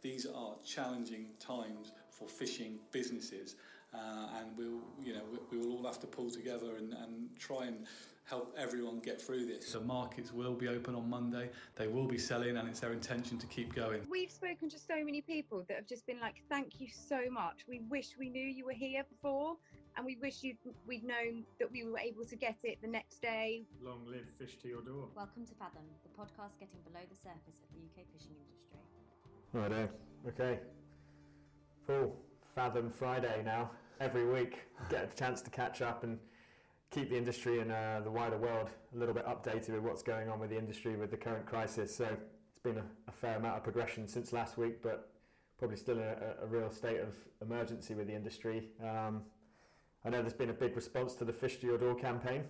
these are challenging times for fishing businesses, uh, and we'll, you know, we, we, will all have to pull together and, and try and help everyone get through this. The markets will be open on Monday. They will be selling, and it's their intention to keep going. We've spoken to so many people that have just been like, "Thank you so much. We wish we knew you were here before, and we wish you we'd known that we were able to get it the next day." Long live fish to your door. Welcome to Fathom, the podcast getting below the surface of the UK fishing industry. Righto. Okay. Full Fathom Friday now. Every week, get a chance to catch up and keep the industry and uh, the wider world a little bit updated with what's going on with the industry with the current crisis. So it's been a, a fair amount of progression since last week, but probably still a, a real state of emergency with the industry. Um, I know there's been a big response to the Fish to Your Door campaign,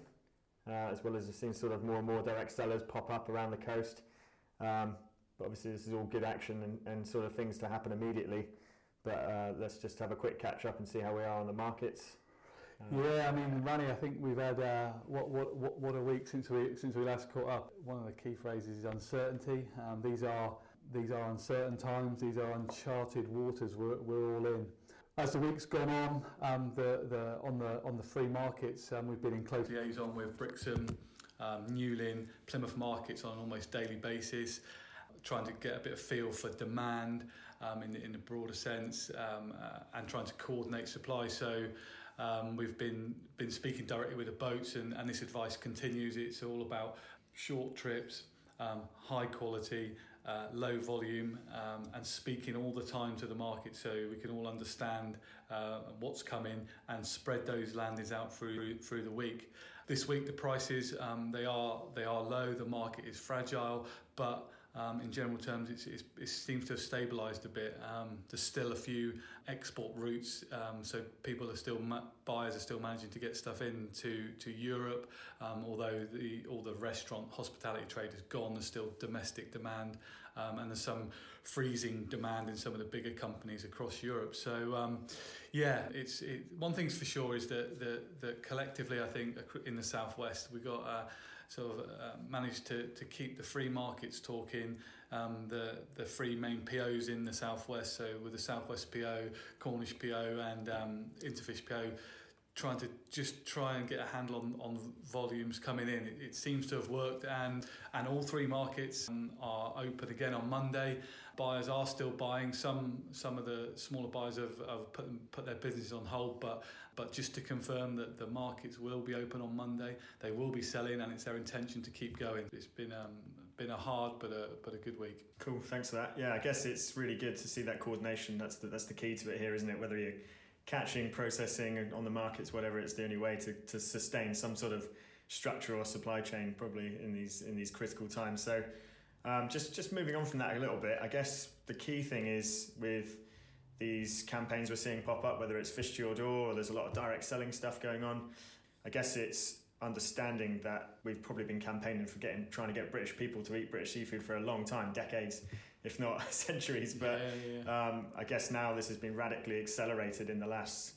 uh, as well as we've seen sort of more and more direct sellers pop up around the coast. Um, but obviously, this is all good action and, and sort of things to happen immediately. But uh, let's just have a quick catch up and see how we are on the markets. Uh, yeah, I mean, Rani, I think we've had uh, what, what, what, what a week since we since we last caught up. One of the key phrases is uncertainty. Um, these are these are uncertain times. These are uncharted waters. We're, we're all in. As the week's gone on, um, the, the on the on the free markets, um, we've been in close liaison with Brixham, um, Newlyn, Plymouth markets on an almost daily basis trying to get a bit of feel for demand um, in, in a broader sense um, uh, and trying to coordinate supply. So um, we've been been speaking directly with the boats, and, and this advice continues. It's all about short trips. Um, high quality, uh, low volume, um, and speaking all the time to the market so we can all understand uh, what's coming and spread those landings out through through the week. This week the prices um, they are they are low. The market is fragile, but um, in general terms, it's, it's, it seems to have stabilised a bit. Um, there's still a few export routes, um, so people are still ma- buyers are still managing to get stuff in to, Europe. Um, although the, all the restaurant hospitality trade is gone, there's still domestic demand, um, and there's some freezing demand in some of the bigger companies across Europe. So um, yeah, it's it, one thing's for sure is that, that, that collectively, I think in the southwest we've got. Uh, sort of uh, managed to, to keep the free markets talking, um, the the three main POs in the southwest. So with the Southwest PO, Cornish PO, and um, Interfish PO trying to just try and get a handle on, on volumes coming in. It, it seems to have worked, and and all three markets um, are open again on Monday. Buyers are still buying. Some some of the smaller buyers have, have put put their businesses on hold, but but just to confirm that the markets will be open on Monday, they will be selling, and it's their intention to keep going. It's been um, been a hard but a but a good week. Cool, thanks for that. Yeah, I guess it's really good to see that coordination. That's the, that's the key to it here, isn't it? Whether you catching, processing on the markets, whatever. It's the only way to, to sustain some sort of structure or supply chain, probably in these in these critical times. So, um, just just moving on from that a little bit, I guess the key thing is with these campaigns we're seeing pop up, whether it's fish to your door or there's a lot of direct selling stuff going on. I guess it's understanding that we've probably been campaigning for getting trying to get British people to eat British seafood for a long time, decades, if not centuries. But yeah, yeah. Um, I guess now this has been radically accelerated in the last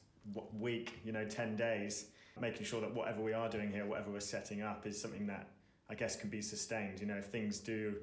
week, you know, ten days. Making sure that whatever we are doing here, whatever we're setting up, is something that I guess can be sustained. You know, if things do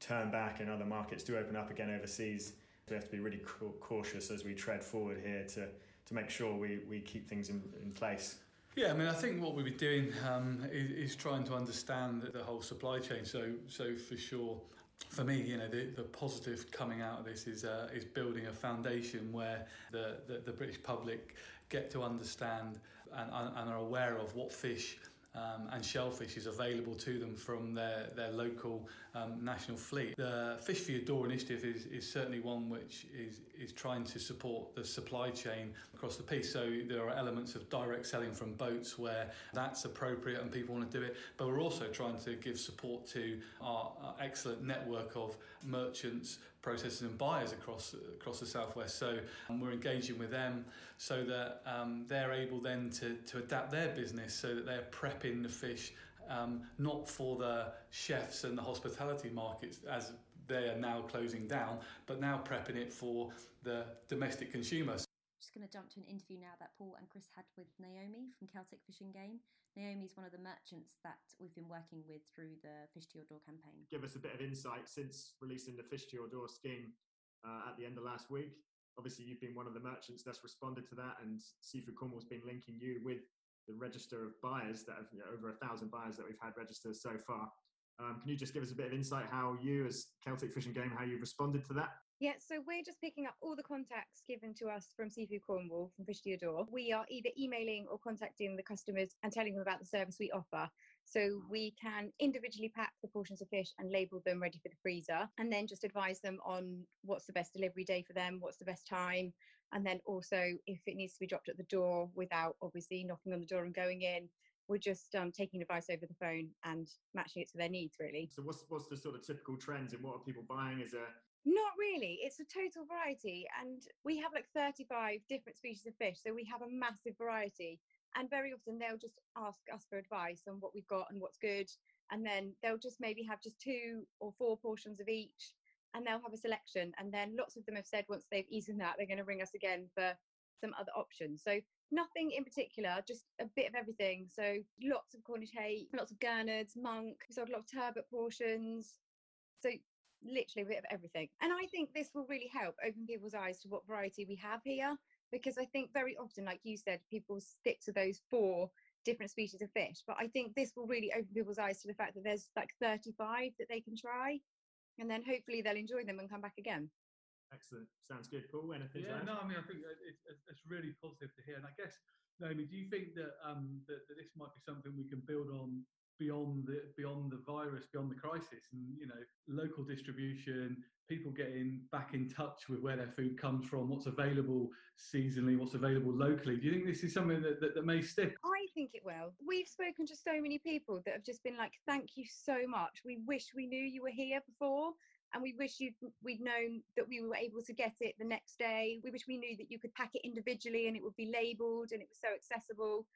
turn back and other markets do open up again overseas, we have to be really cautious as we tread forward here to to make sure we, we keep things in, in place. Yeah, I mean, I think what we've been doing um, is, is, trying to understand the, the, whole supply chain. So, so for sure, for me, you know, the, the positive coming out of this is uh, is building a foundation where the, the, the British public get to understand and, and are aware of what fish um, and shellfish is available to them from their, their local um, national fleet. The Fish for Your Door initiative is, is certainly one which is, is trying to support the supply chain across the piece. So there are elements of direct selling from boats where that's appropriate and people want to do it, but we're also trying to give support to our, our excellent network of merchants, processors, and buyers across across the southwest. So um, we're engaging with them so that um, they're able then to, to adapt their business so that they're prepping the fish, um, not for the chefs and the hospitality markets as they are now closing down, but now prepping it for the domestic consumers. Just going to jump to an interview now that Paul and Chris had with Naomi from Celtic Fish and Game. Naomi is one of the merchants that we've been working with through the Fish to Your Door campaign. Give us a bit of insight since releasing the Fish to Your Door scheme uh, at the end of last week. Obviously, you've been one of the merchants that's responded to that, and Seafood Cornwall's been linking you with the register of buyers that have you know, over a thousand buyers that we've had registered so far. Um, can you just give us a bit of insight how you, as Celtic Fish and Game, how you've responded to that? Yeah, so we're just picking up all the contacts given to us from Seafood Cornwall, from Fish to Your Door. We are either emailing or contacting the customers and telling them about the service we offer. So we can individually pack the portions of fish and label them ready for the freezer, and then just advise them on what's the best delivery day for them, what's the best time, and then also if it needs to be dropped at the door without obviously knocking on the door and going in, we're just um, taking advice over the phone and matching it to their needs really So what's what's the sort of typical trends and what are people buying? Is there not really it's a total variety and we have like 35 different species of fish so we have a massive variety and very often they'll just ask us for advice on what we've got and what's good and then they'll just maybe have just two or four portions of each and they'll have a selection and then lots of them have said once they've eaten that they're going to ring us again for some other options so nothing in particular, just a bit of everything. So lots of Cornish hake, lots of gurnards, monk, we sold a lot of turbot portions. So literally a bit of everything. And I think this will really help open people's eyes to what variety we have here. Because I think very often, like you said, people stick to those four different species of fish. But I think this will really open people's eyes to the fact that there's like 35 that they can try. And then hopefully they'll enjoy them and come back again. excellent? Sounds good. Paul, anything to Yeah, add? no, I mean, I think it's, it's- it's really positive to hear. And I guess, Naomi, do you think that, um, that, that this might be something we can build on beyond the beyond the virus, beyond the crisis, and you know, local distribution, people getting back in touch with where their food comes from, what's available seasonally, what's available locally? Do you think this is something that, that, that may stick? I think it will. We've spoken to so many people that have just been like, "Thank you so much. We wish we knew you were here before, and we wish you we'd known that we were able to get it the next day. We wish we knew that you could pack it individually and it would be labelled and it was so accessible."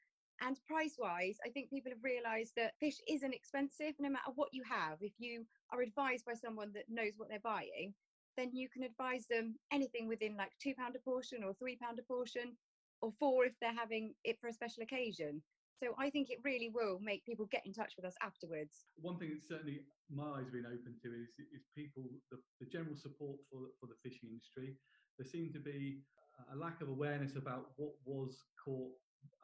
And price wise, I think people have realised that fish isn't expensive no matter what you have. If you are advised by someone that knows what they're buying, then you can advise them anything within like £2 a portion or £3 a portion or four if they're having it for a special occasion. So I think it really will make people get in touch with us afterwards. One thing that certainly my eyes have been open to is, is people, the, the general support for, for the fishing industry. There seem to be a lack of awareness about what was caught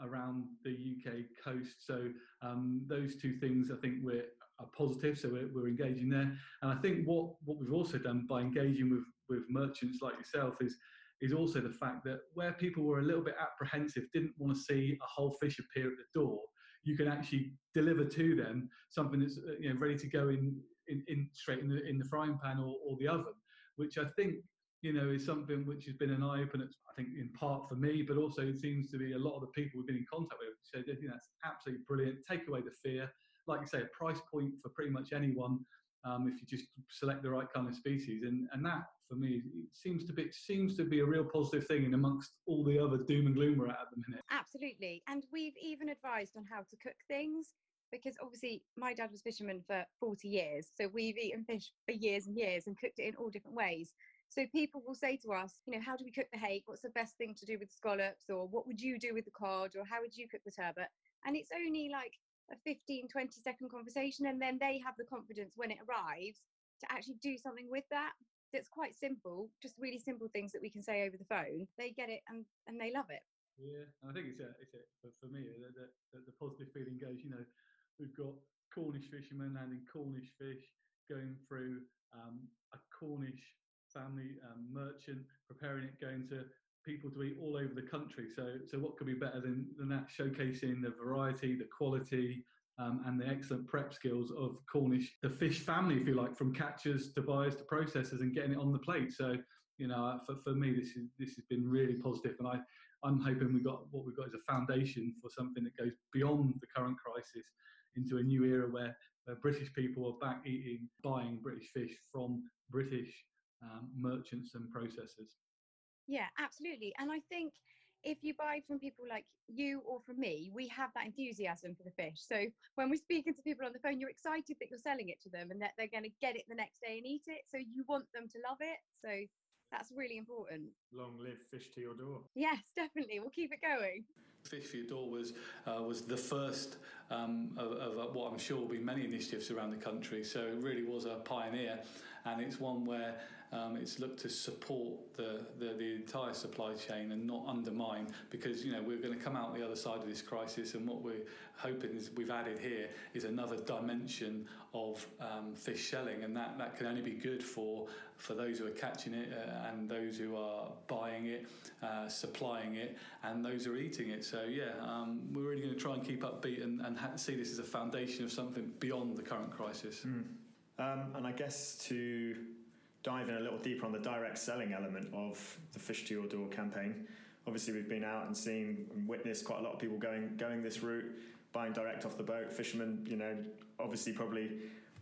around the UK coast. So um, those two things, I think, we're are positive. So we're, we're engaging there, and I think what what we've also done by engaging with with merchants like yourself is is also the fact that where people were a little bit apprehensive, didn't want to see a whole fish appear at the door, you can actually deliver to them something that's uh, you know ready to go in in, in straight in the in the frying pan or, or the oven, which I think you know is something which has been an eye opener. I think in part for me, but also it seems to be a lot of the people we've been in contact with said you know, that's absolutely brilliant. Take away the fear. Like you say, a price point for pretty much anyone um, if you just select the right kind of species. And, and that, for me, it seems to be seems to be a real positive thing in amongst all the other doom and gloom we're at at the minute. Absolutely. And we've even advised on how to cook things because obviously my dad was fisherman for 40 years. So we've eaten fish for years and years and cooked it in all different ways. So people will say to us, you know, how do we cook the hake? What's the best thing to do with scallops? Or what would you do with the cod? Or how would you cook the turbot? And it's only like a 15, 20 second conversation. And then they have the confidence when it arrives to actually do something with that. That's quite simple, just really simple things that we can say over the phone. They get it and, and they love it. Yeah, I think it's a, it's for, me the, the, the positive feeling goes. You know, we've got Cornish fishermen landing Cornish fish, going through um, a Cornish family um, merchant preparing it, going to people to eat all over the country. So, so what could be better than, than that? Showcasing the variety, the quality, um, and the excellent prep skills of Cornish, the fish family, if you like, from catchers to buyers to processors, and getting it on the plate. So, you know, for, for me, this is this has been really positive, and I I'm hoping we got what we've got is a foundation for something that goes beyond the current crisis into a new era where, where British people are back eating, buying British fish from British um, merchants and processors. Yeah, absolutely. And I think if you buy from people like you or from me, we have that enthusiasm for the fish. So when we're speaking to people on the phone, you're excited that you're selling it to them and that they're going to get it the next day and eat it. So you want them to love it. So that's really important. Long live fish to your door. Yes, definitely. We'll keep it going. Fish for Your Door was uh, was the first um, of, of, what I'm sure will be many initiatives around the country. So it really was a pioneer, and it's one where um, it's looked to support the, the, the entire supply chain and not undermine because you know we're going to come out the other side of this crisis and what we're hoping is we've added here is another dimension of um, fish shelling and that, that can only be good for for those who are catching it uh, and those who are buying it uh, supplying it and those who are eating it so yeah um, we're really going to try and keep upbeat and, and ha- see this as a foundation of something beyond the current crisis mm. and I guess to dive in a little deeper on the direct selling element of the Fish to Your Door campaign. Obviously, we've been out and seen and witnessed quite a lot of people going going this route, buying direct off the boat. Fishermen, you know, obviously probably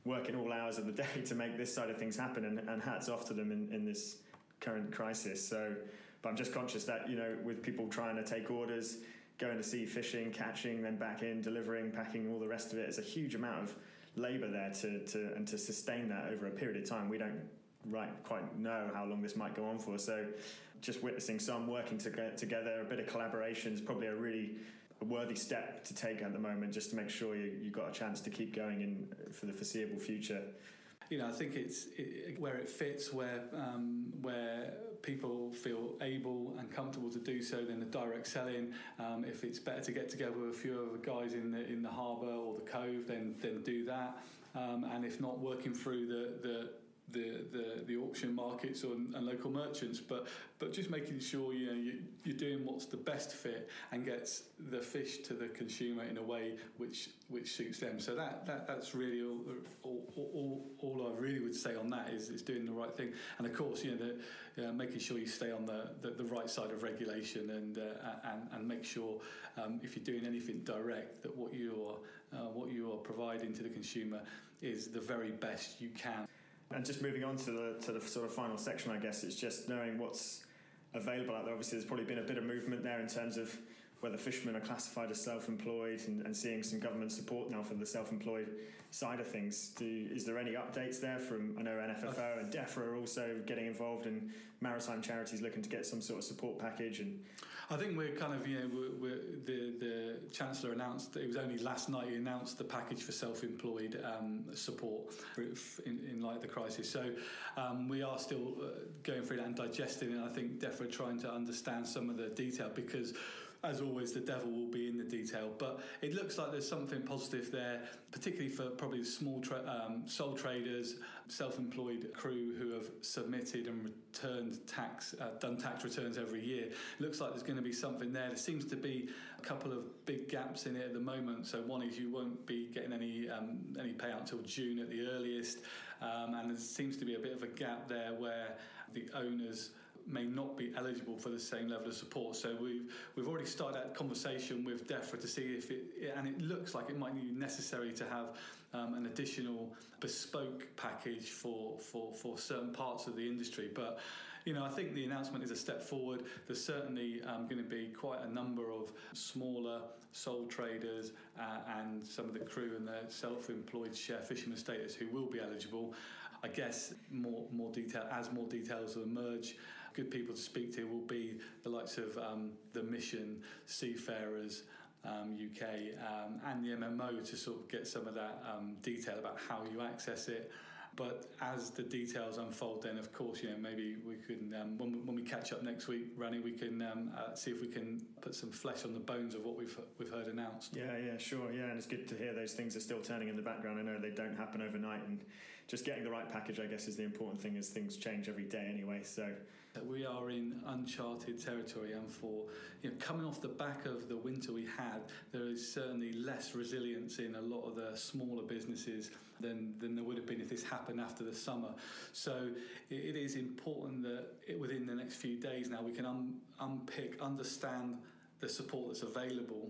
working all hours of the day to make this side of things happen, and, and hats off to them in, in this current crisis. So, but I'm just conscious that you know, with people trying to take orders, going to sea fishing, catching, then back in, delivering, packing, all the rest of it, it's a huge amount of labour there to, to and to sustain that over a period of time. We don't right quite know how long this might go on for. So, just witnessing some working to get together, a bit of collaboration is probably a really worthy step to take at the moment, just to make sure you, you've got a chance to keep going in for the foreseeable future. You know, I think it's it, where it fits, where um, where people feel able and comfortable to do so. Then the direct selling. Um, if it's better to get together with a few of the guys in the in the harbour or the cove, then then do that. Um, and if not, working through the the the, the, the auction markets or, and local merchants, but but just making sure you know you, you're doing what's the best fit and gets the fish to the consumer in a way which which suits them. So that, that that's really all, all, all, all I really would say on that is, is doing the right thing. And of course, you know, the, uh, making sure you stay on the, the, the right side of regulation and uh, and, and make sure um, if you're doing anything direct that what you're uh, what you are providing to the consumer is the very best you can. And just moving on to the to the sort of final section, I guess it's just knowing what's available out there. Obviously, there's probably been a bit of movement there in terms of whether fishermen are classified as self-employed and, and seeing some government support now for the self-employed side of things. Do, is there any updates there from? I know NFFO and DEFRA are also getting involved in maritime charities looking to get some sort of support package and. I think we're kind of you know we're, we're, the the chancellor announced it was only last night he announced the package for self-employed um, support in, in light of the crisis. So um, we are still uh, going through that and digesting it. I think DEFRA trying to understand some of the detail because as always, the devil will be in the detail. But it looks like there's something positive there, particularly for probably small tra- um, sole traders, self-employed crew who have submitted and returned tax, uh, done tax returns every year. It looks like there's going to be something there. There seems to be a couple of big gaps in it at the moment. So one is you won't be getting any um, any payout till June at the earliest, um, and there seems to be a bit of a gap there where the owners may not be eligible for the same level of support. So we've we've already started that conversation with DEFRA to see if it and it looks like it might be necessary to have um, an additional bespoke package for, for for certain parts of the industry, but. You know, I think the announcement is a step forward. There's certainly um, going to be quite a number of smaller sole traders uh, and some of the crew and their self-employed share fishermen status who will be eligible. I guess more more detail as more details emerge good people to speak to will be the likes of um, the Mission, Seafarers, um, UK, um, and the MMO to sort of get some of that um, detail about how you access it. But as the details unfold, then of course, you know, maybe we can, um, when, we, when we catch up next week, Rani, we can um, uh, see if we can put some flesh on the bones of what we've we've heard announced. Yeah, yeah, sure, yeah, and it's good to hear those things are still turning in the background. I know they don't happen overnight, and just getting the right package, I guess, is the important thing. As things change every day anyway, so we are in uncharted territory, and for you know, coming off the back of the winter we had, there is certainly less resilience in a lot of the smaller businesses than, than there would have been if this happened after the summer. So it is important that it, within the next few days now we can un, unpick, understand the support that's available,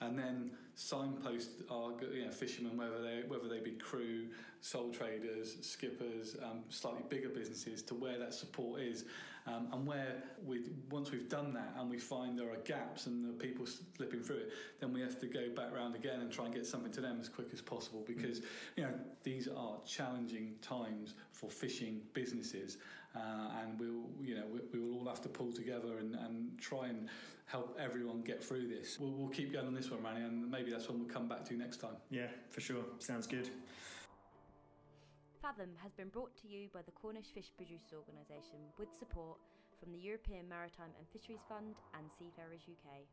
and then signpost our you know, fishermen, whether they whether they be crew, sole traders, skippers, um, slightly bigger businesses, to where that support is, um, and where we once we've done that and we find there are gaps and the people slipping through it, then we have to go back round again and try and get something to them as quick as possible because you know these are challenging times for fishing businesses, uh, and we'll you know we, we, will all have to pull together and, and try and help everyone get through this. We'll, we'll keep going on this one, Manny, and maybe that's one we'll come back to next time. Yeah, for sure. Sounds good. Fathom has been brought to you by the Cornish Fish Producers Organisation with support from the European Maritime and Fisheries Fund and Seafarers UK.